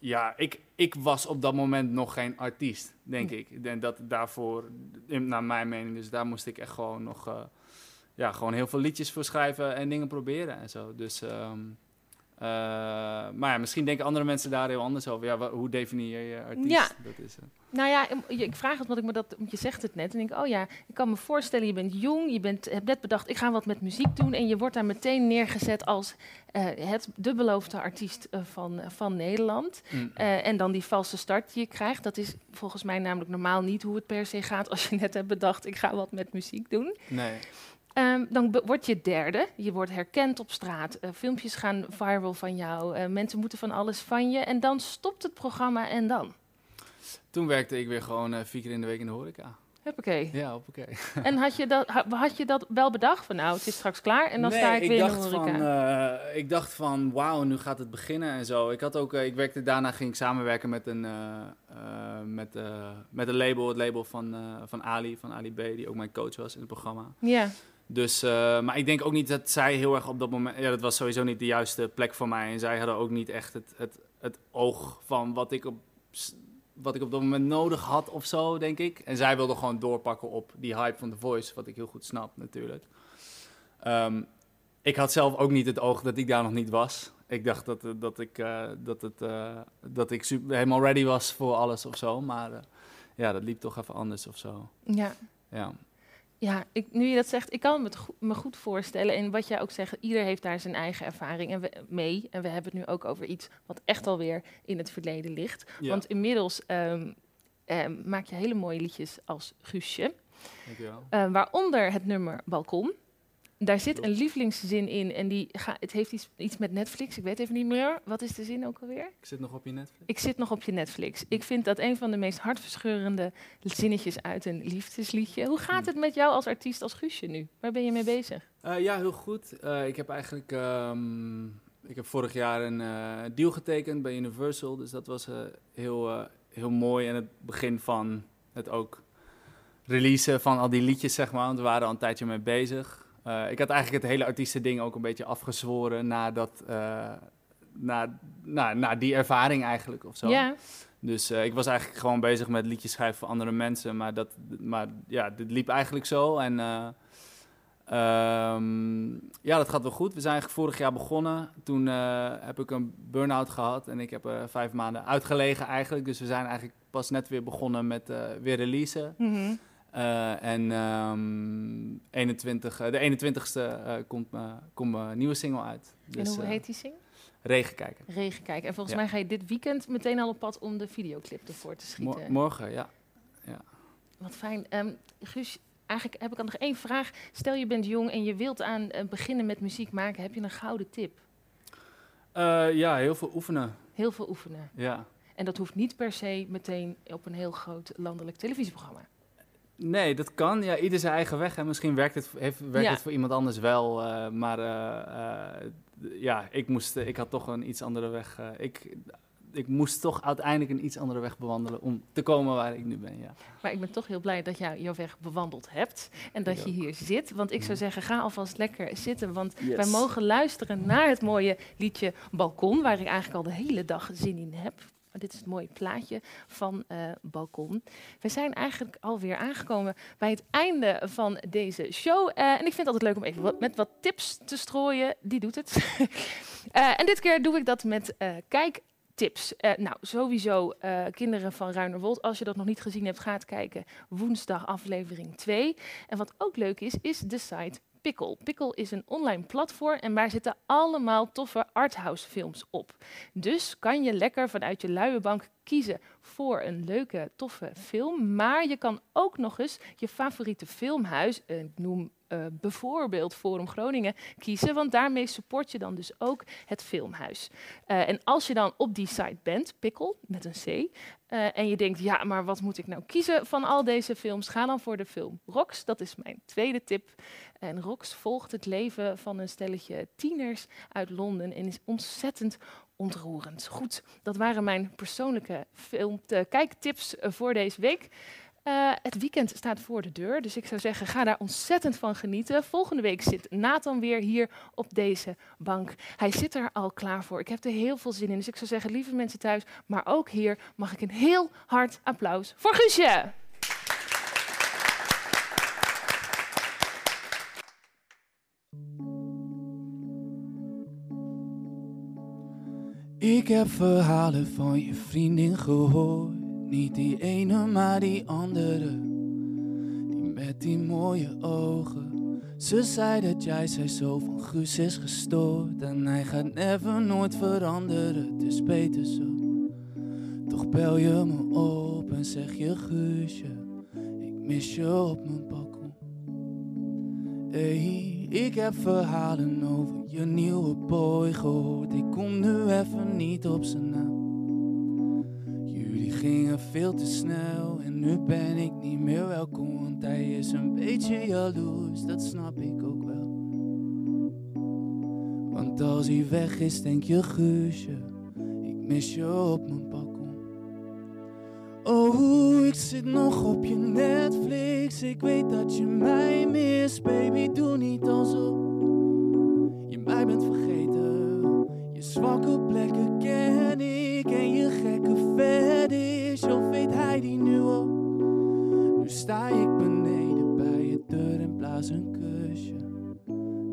ja, ik, ik was op dat moment nog geen artiest, denk ik. En dat daarvoor, naar mijn mening, dus daar moest ik echt gewoon nog eh, ja, gewoon heel veel liedjes voor schrijven en dingen proberen en zo. Dus, ehm, eh, maar ja, misschien denken andere mensen daar heel anders over. Ja, wa- hoe definieer je artiest? Ja. Dat is, Nou ja, ik- vraag het omdat ik me dat, want je zegt het net. En ik denk, oh ja, ik kan me voorstellen, je bent jong, je bent, hebt net bedacht, ik ga wat met muziek doen. En je wordt daar meteen neergezet als eh, het, de beloofde artiest eh, van, van Nederland. mm. En dan die valse start die je krijgt. Dat is volgens mij namelijk normaal niet hoe het per se gaat als je net hebt bedacht, ik ga wat met muziek doen. nee. Ehm, dan word je derde. Je wordt herkend op straat. Eh, filmpjes gaan viral van jou. Eh, mensen moeten van alles van je. En dan stopt het programma en dan. Toen werkte ik weer gewoon eh, vier keer in de week in de horeca. Huppakee. Ja, oké. En had je, dat, ha- had je dat wel bedacht? Van nou, het is straks klaar en dan sta ik, weer in de dacht horeca. van, ik dacht van, wauw, nu gaat het beginnen en zo. Ik had ook, ik werkte daarna, ging ik samenwerken met een, met, met een label, het label van, van Ali, van Ali B, die ook mijn coach was in het programma. Ja, Dus, eh, maar ik denk ook niet dat zij heel erg op dat moment, ja, dat was sowieso niet de juiste plek voor mij. En zij hadden ook niet echt het, het, het oog van wat ik op wat ik op dat moment nodig had of zo, denk ik. En zij wilde gewoon doorpakken op die hype van The Voice, wat ik heel goed snap natuurlijk. Ehm, ik had zelf ook niet het oog dat ik daar nog niet was. Ik dacht dat, eh, dat, ik, eh, dat, het, dat ik super, helemaal ready was voor alles of zo. Maar ja, dat liep toch even anders of zo. ja. Ja. Ja, ik, nu je dat zegt, ik kan me go- me goed voorstellen. En wat jij ook zegt, ieder heeft daar zijn eigen ervaring en we, mee. En we hebben het nu ook over iets wat echt alweer in het verleden ligt. Ja, Want inmiddels ehm, ehm, maak je hele mooie liedjes als Guusje. dankjewel. Eh, waaronder het nummer Balkon. Daar zit een lievelingszin in en die ga, het heeft iets, iets met Netflix. Ik weet even niet meer. Wat is de zin ook alweer? Ik zit nog op je Netflix. Ik zit nog op je Netflix. Ik vind dat een van de meest hartverscheurende zinnetjes uit een liefdesliedje. Hoe gaat het met jou als artiest als Guusje nu? Waar ben je mee bezig? Eh, ja, heel goed. Eh, ik heb eigenlijk ehm, ik heb vorig jaar een eh, deal getekend bij Universal. Dus dat was heel, heel mooi. En het begin van het ook releasen van al die liedjes, zeg maar. Want we waren al een tijdje mee bezig. Eh, ik had eigenlijk het hele artiestending ook een beetje afgezworen na, dat, eh, na, na, na die ervaring eigenlijk of zo. Ja, Dus eh, ik was eigenlijk gewoon bezig met liedjes schrijven voor andere mensen. Maar, dat, maar ja, dit liep eigenlijk zo. En eh, ehm, ja, dat gaat wel goed. We zijn eigenlijk vorig jaar begonnen. Toen heb ik een burn-out gehad. En ik heb vijf maanden uitgelegen eigenlijk. Dus we zijn eigenlijk pas net weer begonnen met weer releasen. Mhm. Eh, en ehm 21, eh, de 21ste eh, komt, komt mijn nieuwe single uit. en Dus, hoe eh, heet die zing? Regen kijken. Regen kijken. En volgens Ja. mij ga je dit weekend meteen al op pad om de videoclip ervoor te Mo- schieten. morgen, ja. Wat fijn. Ehm Guus, eigenlijk heb ik al nog één vraag. Stel je bent jong en je wilt aan beginnen met muziek maken. Heb je een gouden tip? Ja, heel veel oefenen. Heel veel oefenen. Ja. En dat hoeft niet per se meteen op een heel groot landelijk televisieprogramma. Nee, dat kan. Ja, ieder zijn eigen weg. En misschien werkt het, heeft, werkt Ja. het voor iemand anders wel. eh, maar eh, eh, ja, ik, moest, ik had toch een iets andere weg. ik, ik moest toch uiteindelijk een iets andere weg bewandelen om te komen waar ik nu ben. Ja. Maar ik ben toch heel blij dat jij jouw weg bewandeld hebt. En dat Ik je ook. hier zit. Want ik zou zeggen, ga alvast lekker zitten. Want Yes. wij mogen luisteren naar het mooie liedje Balkon. Waar ik eigenlijk al de hele dag zin in heb. Dit is het mooie plaatje van eh, Balkon. We zijn eigenlijk alweer aangekomen bij het einde van deze show. Eh, en ik vind het altijd leuk om even met wat tips te strooien. Die doet het. Eh, en dit keer doe ik dat met kijktips. Eh, nou, sowieso Kinderen van Ruinerwold. Als je dat nog niet gezien hebt, ga het kijken. Woensdag aflevering 2. En wat ook leuk is, is de site Pickle. Pickle is een online platform en daar zitten allemaal toffe arthouse films op. Dus kan je lekker vanuit je luie bank kiezen voor een leuke, toffe film. Maar je kan ook nog eens je favoriete filmhuis, eh, ik noem eh, bijvoorbeeld Forum Groningen, kiezen. Want daarmee support je dan dus ook het filmhuis. Eh, en als je dan op die site bent, Pickle met een C, en je denkt, ja, maar wat moet ik nou kiezen van al deze films? Ga dan voor de film Rox. Dat is mijn tweede tip. En Rox volgt het leven van een stelletje tieners uit Londen en is ontzettend ontroerend. Goed, dat waren mijn persoonlijke film eh, kijktips eh, voor deze week. Eh, het weekend staat voor de deur, dus ik zou zeggen, ga daar ontzettend van genieten. Volgende week zit Nathan weer hier op deze bank. Hij zit er al klaar voor. Ik heb er heel veel zin in. Dus ik zou zeggen, lieve mensen thuis, maar ook hier mag ik een heel hard applaus voor Guusje. Ik heb verhalen van je vriendin gehoord. Niet die ene, maar die andere. Die met die mooie ogen. Ze zei dat jij zei zo van Guus is gestoord. En hij gaat never nooit veranderen. Het is beter zo. Toch bel je me op en zeg je Guusje. Ik mis je op mijn balkon. Hey, ik heb verhalen over je nieuwe boy gehoord. Kom nu even niet op zijn naam. Jullie gingen veel te snel en nu ben ik niet meer welkom. Want hij is een beetje jaloers, dat snap ik ook wel. Want als hij weg is, denk je Guusje, ik mis je op mijn balkon. Oh, ik zit nog op je Netflix. Ik weet dat je mij mist, baby. Doe niet alsof zwakke plekken ken ik en je gekke fetish. Of weet hij die nu ook? Nu sta ik beneden bij je deur en blaas een kusje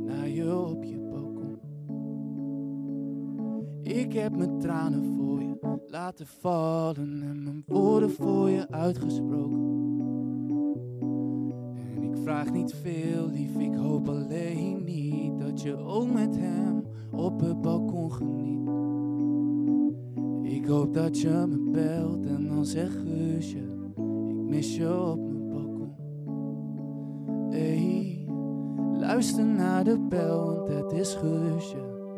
naar je op je balkon. Ik heb mijn tranen voor je laten vallen en mijn woorden voor je uitgesproken. En ik vraag niet veel, lief, ik hoop alleen niet dat je ook met hem op het balkon geniet. Ik hoop dat je me belt en dan zeg Guusje, ik mis je op mijn balkon. Hey, luister naar de bel, want het is Guusje,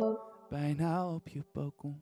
bijna op je balkon.